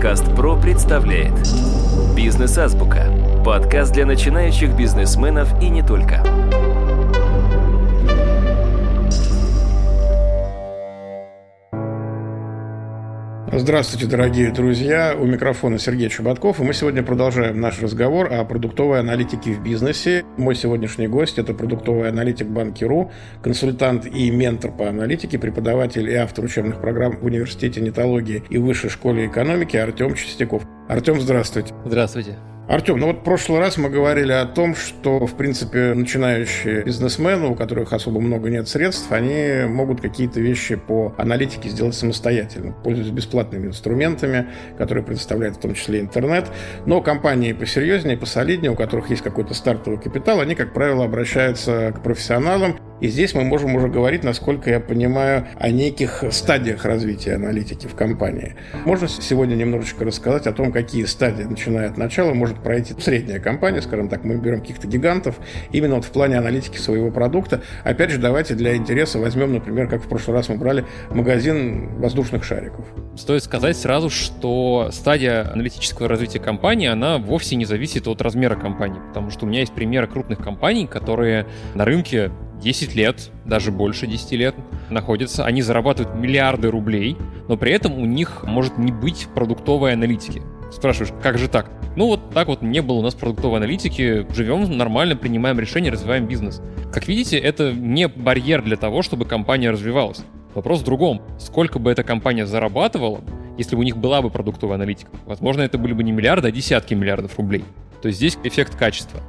Подкаст ПРО представляет Бизнес-азбука. Подкаст для начинающих бизнесменов и не только. Здравствуйте, дорогие друзья. У микрофона Сергей Чеботков, и мы сегодня продолжаем наш разговор о продуктовой аналитике в бизнесе. Мой сегодняшний гость – это продуктовый аналитик Банки.ру, консультант и ментор по аналитике, преподаватель и автор учебных программ в Университете нетологии и Высшей школе экономики Артем Чистяков. Артем, здравствуйте. Здравствуйте. Артем, ну вот в прошлый раз мы говорили о том, что, в принципе, начинающие бизнесмены, у которых особо много нет средств, они могут какие-то вещи по аналитике сделать самостоятельно, пользуясь бесплатными инструментами, которые предоставляет в том числе интернет. Но компании посерьезнее, посолиднее, у которых есть какой-то стартовый капитал, они, как правило, обращаются к профессионалам, и здесь мы можем уже говорить, насколько я понимаю, о неких стадиях развития аналитики в компании. Можно сегодня немножечко рассказать о том, какие стадии, начиная от начала, может пройти средняя компания, скажем так, мы берем каких-то гигантов, именно вот в плане аналитики своего продукта. Опять же, давайте для интереса возьмем, например, как в прошлый раз мы брали магазин воздушных шариков. Стоит сказать сразу, что стадия аналитического развития компании, она вовсе не зависит от размера компании, потому что у меня есть примеры крупных компаний, которые на рынке 10 лет, даже больше 10 лет находятся, они зарабатывают миллиарды рублей, но при этом у них может не быть продуктовой аналитики. Спрашиваешь, как же так? Ну вот так вот не было у нас продуктовой аналитики, живем нормально, принимаем решения, развиваем бизнес. Как видите, это не барьер для того, чтобы компания развивалась. Вопрос в другом. Сколько бы эта компания зарабатывала, если бы у них была бы продуктовая аналитика? Возможно, это были бы не миллиарды, а десятки миллиардов рублей. То есть здесь эффект качества.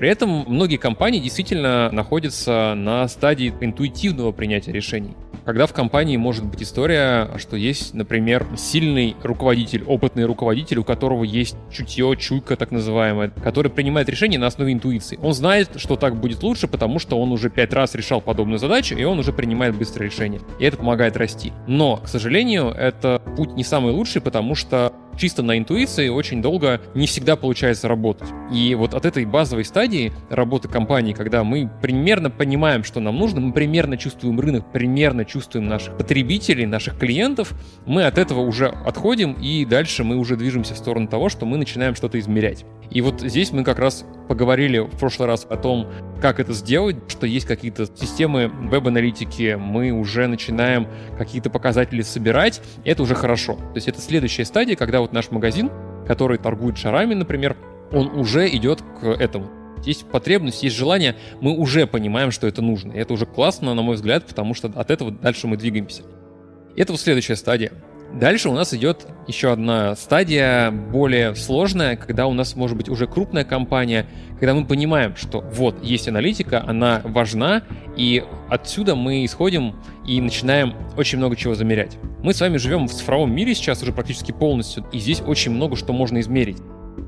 При этом многие компании действительно находятся на стадии интуитивного принятия решений. Когда в компании может быть история, что есть, например, сильный руководитель, опытный руководитель, у которого есть чутье, чуйка так называемая, который принимает решения на основе интуиции. Он знает, что так будет лучше, потому что он уже пять раз решал подобную задачу, и он уже принимает быстрое решение. И это помогает расти. Но, к сожалению, это путь не самый лучший, потому что чисто на интуиции очень долго не всегда получается работать. И вот от этой базовой стадии работы компании, когда мы примерно понимаем, что нам нужно, мы примерно чувствуем рынок, примерно чувствуем наших потребителей, наших клиентов, мы от этого уже отходим, и дальше мы уже движемся в сторону того, что мы начинаем что-то измерять. И вот здесь мы как раз поговорили в прошлый раз о том, как это сделать, что есть какие-то системы веб-аналитики, мы уже начинаем какие-то показатели собирать, это уже хорошо. То есть это следующая стадия, когда вот наш магазин, который торгует шарами, например, он уже идет к этому. Есть потребность, есть желание, мы уже понимаем, что это нужно. И это уже классно, на мой взгляд, потому что от этого дальше мы двигаемся. Это вот следующая стадия. Дальше у нас идет еще одна стадия, более сложная, когда у нас может быть уже крупная компания, когда мы понимаем, что вот есть аналитика, она важна, и отсюда мы исходим и начинаем очень много чего замерять. Мы с вами живем в цифровом мире сейчас уже практически полностью, и здесь очень много что можно измерить.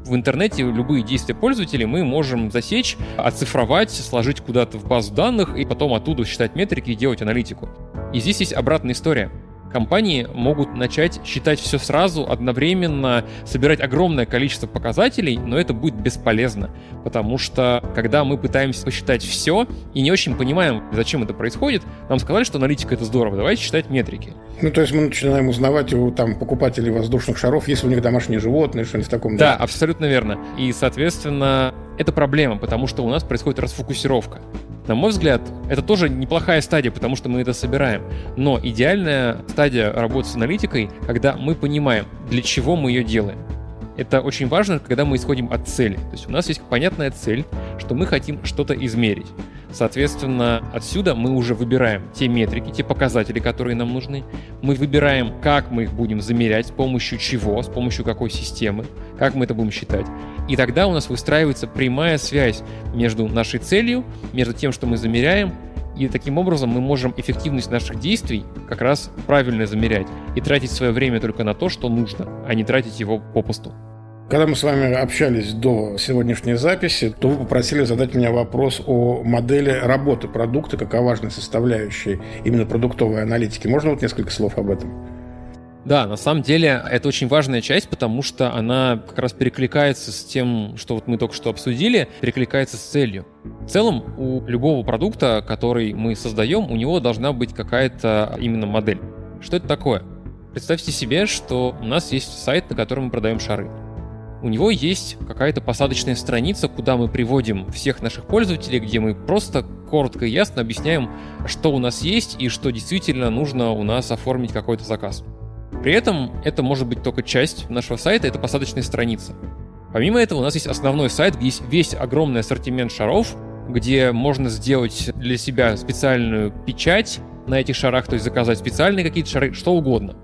В интернете любые действия пользователей мы можем засечь, оцифровать, сложить куда-то в базу данных и потом оттуда считать метрики и делать аналитику. И здесь есть обратная история компании могут начать считать все сразу, одновременно, собирать огромное количество показателей, но это будет бесполезно, потому что когда мы пытаемся посчитать все и не очень понимаем, зачем это происходит, нам сказали, что аналитика это здорово, давайте считать метрики. Ну, то есть мы начинаем узнавать у там покупателей воздушных шаров, если у них домашние животные, что-нибудь в таком Да, абсолютно верно. И, соответственно, это проблема, потому что у нас происходит расфокусировка. На мой взгляд, это тоже неплохая стадия, потому что мы это собираем. Но идеальная стадия работы с аналитикой, когда мы понимаем, для чего мы ее делаем. Это очень важно, когда мы исходим от цели. То есть у нас есть понятная цель, что мы хотим что-то измерить. Соответственно, отсюда мы уже выбираем те метрики, те показатели, которые нам нужны. Мы выбираем, как мы их будем замерять, с помощью чего, с помощью какой системы, как мы это будем считать. И тогда у нас выстраивается прямая связь между нашей целью, между тем, что мы замеряем, и таким образом мы можем эффективность наших действий как раз правильно замерять и тратить свое время только на то, что нужно, а не тратить его попусту. Когда мы с вами общались до сегодняшней записи, то вы попросили задать мне вопрос о модели работы продукта, как о важной составляющей именно продуктовой аналитики. Можно вот несколько слов об этом? Да, на самом деле это очень важная часть, потому что она как раз перекликается с тем, что вот мы только что обсудили, перекликается с целью. В целом у любого продукта, который мы создаем, у него должна быть какая-то именно модель. Что это такое? Представьте себе, что у нас есть сайт, на котором мы продаем шары. У него есть какая-то посадочная страница, куда мы приводим всех наших пользователей, где мы просто коротко и ясно объясняем, что у нас есть и что действительно нужно у нас оформить какой-то заказ. При этом это может быть только часть нашего сайта, это посадочная страница. Помимо этого у нас есть основной сайт, где есть весь огромный ассортимент шаров, где можно сделать для себя специальную печать на этих шарах, то есть заказать специальные какие-то шары, что угодно.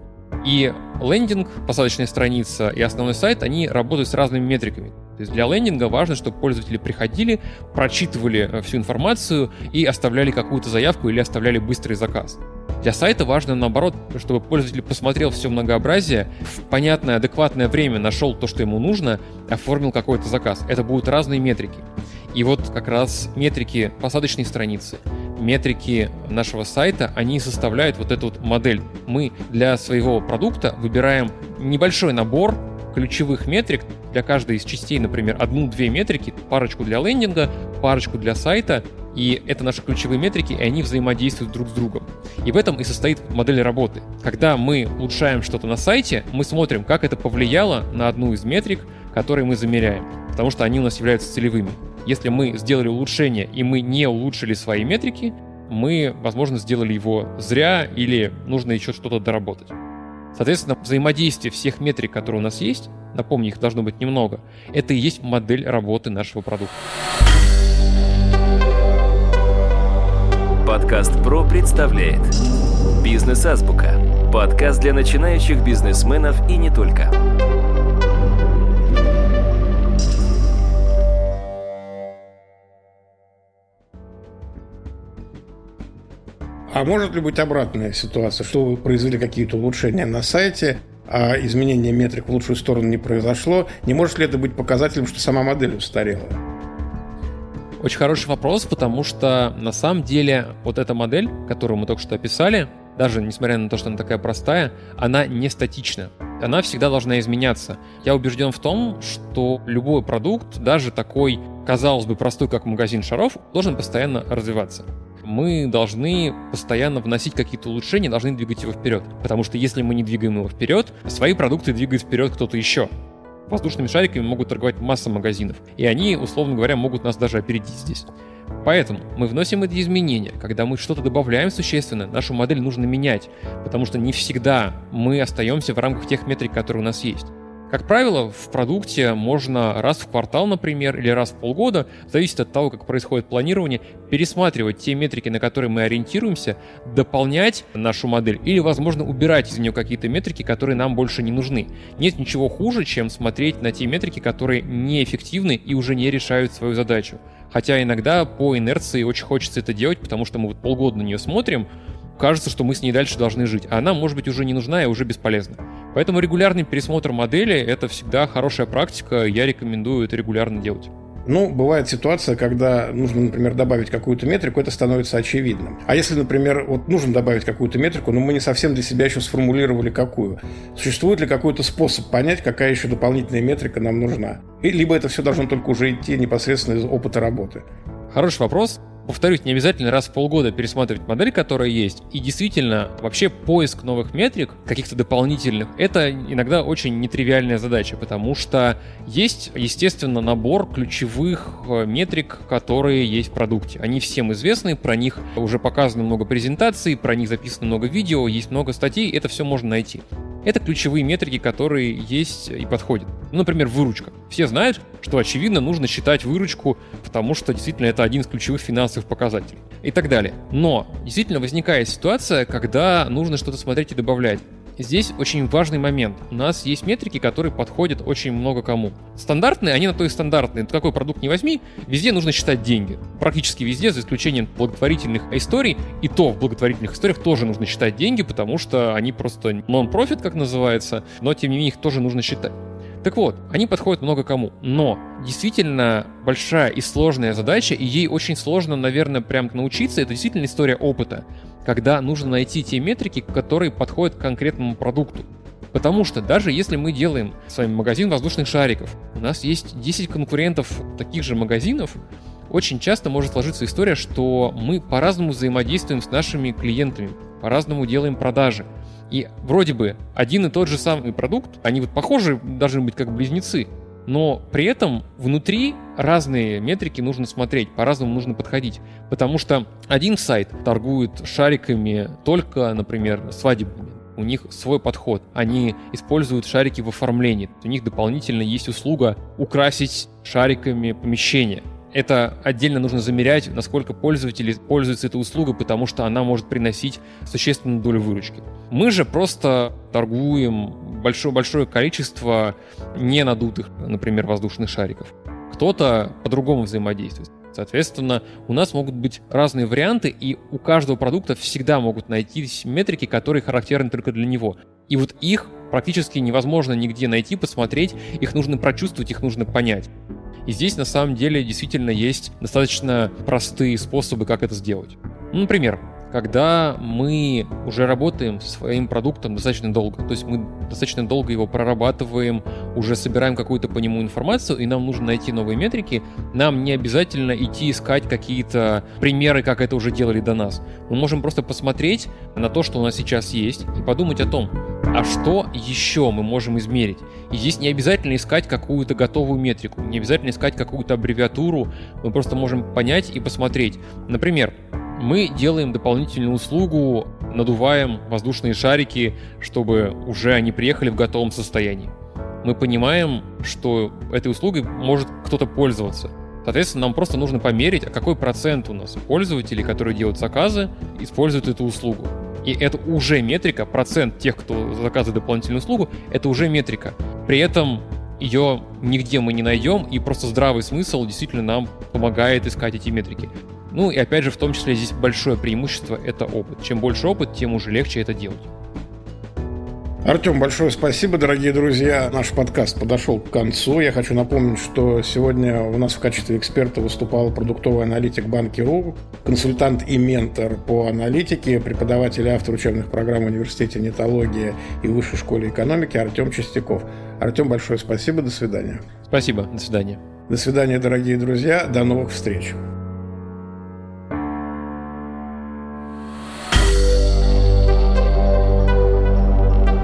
И лендинг, посадочная страница и основной сайт, они работают с разными метриками. То есть для лендинга важно, чтобы пользователи приходили, прочитывали э, всю информацию и оставляли какую-то заявку или оставляли быстрый заказ. Для сайта важно, наоборот, чтобы пользователь посмотрел все многообразие, в понятное, адекватное время нашел то, что ему нужно, оформил какой-то заказ. Это будут разные метрики. И вот как раз метрики посадочной страницы, метрики нашего сайта, они составляют вот эту вот модель. Мы для своего продукта выбираем небольшой набор ключевых метрик для каждой из частей, например, одну-две метрики, парочку для лендинга, парочку для сайта, и это наши ключевые метрики, и они взаимодействуют друг с другом. И в этом и состоит модель работы. Когда мы улучшаем что-то на сайте, мы смотрим, как это повлияло на одну из метрик, которые мы замеряем, потому что они у нас являются целевыми. Если мы сделали улучшение и мы не улучшили свои метрики, мы, возможно, сделали его зря или нужно еще что-то доработать. Соответственно, взаимодействие всех метрик, которые у нас есть, напомню, их должно быть немного, это и есть модель работы нашего продукта. Подкаст ПРО представляет Бизнес-азбука. Подкаст для начинающих бизнесменов и не только. А может ли быть обратная ситуация, что вы произвели какие-то улучшения на сайте, а изменение метрик в лучшую сторону не произошло? Не может ли это быть показателем, что сама модель устарела? Очень хороший вопрос, потому что на самом деле вот эта модель, которую мы только что описали, даже несмотря на то, что она такая простая, она не статична. Она всегда должна изменяться. Я убежден в том, что любой продукт, даже такой, казалось бы, простой, как магазин шаров, должен постоянно развиваться мы должны постоянно вносить какие-то улучшения, должны двигать его вперед. Потому что если мы не двигаем его вперед, свои продукты двигает вперед кто-то еще. Воздушными шариками могут торговать масса магазинов. И они, условно говоря, могут нас даже опередить здесь. Поэтому мы вносим эти изменения. Когда мы что-то добавляем существенно, нашу модель нужно менять, потому что не всегда мы остаемся в рамках тех метрик, которые у нас есть. Как правило, в продукте можно раз в квартал, например, или раз в полгода, зависит от того, как происходит планирование, пересматривать те метрики, на которые мы ориентируемся, дополнять нашу модель или, возможно, убирать из нее какие-то метрики, которые нам больше не нужны. Нет ничего хуже, чем смотреть на те метрики, которые неэффективны и уже не решают свою задачу. Хотя иногда по инерции очень хочется это делать, потому что мы вот полгода на нее смотрим, кажется, что мы с ней дальше должны жить, а она, может быть, уже не нужна и уже бесполезна. Поэтому регулярный пересмотр модели — это всегда хорошая практика, я рекомендую это регулярно делать. Ну, бывает ситуация, когда нужно, например, добавить какую-то метрику, это становится очевидным. А если, например, вот нужно добавить какую-то метрику, но мы не совсем для себя еще сформулировали какую. Существует ли какой-то способ понять, какая еще дополнительная метрика нам нужна? И либо это все должно только уже идти непосредственно из опыта работы? Хороший вопрос. Повторюсь, не обязательно раз в полгода пересматривать модель, которая есть. И действительно, вообще поиск новых метрик, каких-то дополнительных, это иногда очень нетривиальная задача, потому что есть, естественно, набор ключевых э, метрик, которые есть в продукте. Они всем известны, про них уже показано много презентаций, про них записано много видео, есть много статей, это все можно найти. Это ключевые метрики, которые есть и подходят. Ну, например, выручка. Все знают, что, очевидно, нужно считать выручку, потому что действительно это один из ключевых финансовых показателей. И так далее. Но действительно возникает ситуация, когда нужно что-то смотреть и добавлять. Здесь очень важный момент. У нас есть метрики, которые подходят очень много кому. Стандартные, они на то и стандартные. Какой продукт не возьми, везде нужно считать деньги. Практически везде, за исключением благотворительных историй. И то в благотворительных историях тоже нужно считать деньги, потому что они просто non-profit, как называется, но тем не менее их тоже нужно считать. Так вот, они подходят много кому, но действительно большая и сложная задача, и ей очень сложно, наверное, прям научиться, это действительно история опыта когда нужно найти те метрики, которые подходят к конкретному продукту. Потому что даже если мы делаем с вами магазин воздушных шариков, у нас есть 10 конкурентов таких же магазинов, очень часто может сложиться история, что мы по-разному взаимодействуем с нашими клиентами. По-разному делаем продажи. И вроде бы один и тот же самый продукт, они вот похожи, должны быть как близнецы, но при этом внутри разные метрики нужно смотреть, по-разному нужно подходить. Потому что один сайт торгует шариками только, например, свадебными. У них свой подход. Они используют шарики в оформлении. У них дополнительно есть услуга украсить шариками помещение это отдельно нужно замерять, насколько пользователи пользуются этой услугой, потому что она может приносить существенную долю выручки. Мы же просто торгуем большое-большое количество не надутых, например, воздушных шариков. Кто-то по-другому взаимодействует. Соответственно, у нас могут быть разные варианты, и у каждого продукта всегда могут найтись метрики, которые характерны только для него. И вот их практически невозможно нигде найти, посмотреть, их нужно прочувствовать, их нужно понять. И здесь на самом деле действительно есть достаточно простые способы, как это сделать. Ну, например, когда мы уже работаем со своим продуктом достаточно долго, то есть мы достаточно долго его прорабатываем, уже собираем какую-то по нему информацию, и нам нужно найти новые метрики, нам не обязательно идти искать какие-то примеры, как это уже делали до нас. Мы можем просто посмотреть на то, что у нас сейчас есть, и подумать о том, а что еще мы можем измерить. И здесь не обязательно искать какую-то готовую метрику, не обязательно искать какую-то аббревиатуру, мы просто можем понять и посмотреть. Например, мы делаем дополнительную услугу, надуваем воздушные шарики, чтобы уже они приехали в готовом состоянии. Мы понимаем, что этой услугой может кто-то пользоваться. Соответственно, нам просто нужно померить, а какой процент у нас пользователей, которые делают заказы, используют эту услугу. И это уже метрика, процент тех, кто заказывает дополнительную услугу, это уже метрика. При этом ее нигде мы не найдем, и просто здравый смысл действительно нам помогает искать эти метрики. Ну и опять же, в том числе здесь большое преимущество — это опыт. Чем больше опыт, тем уже легче это делать. Артем, большое спасибо, дорогие друзья. Наш подкаст подошел к концу. Я хочу напомнить, что сегодня у нас в качестве эксперта выступал продуктовый аналитик Банки.ру, консультант и ментор по аналитике, преподаватель и автор учебных программ Университета нетологии и Высшей школе экономики Артем Чистяков. Артем, большое спасибо. До свидания. Спасибо. До свидания. До свидания, дорогие друзья. До новых встреч.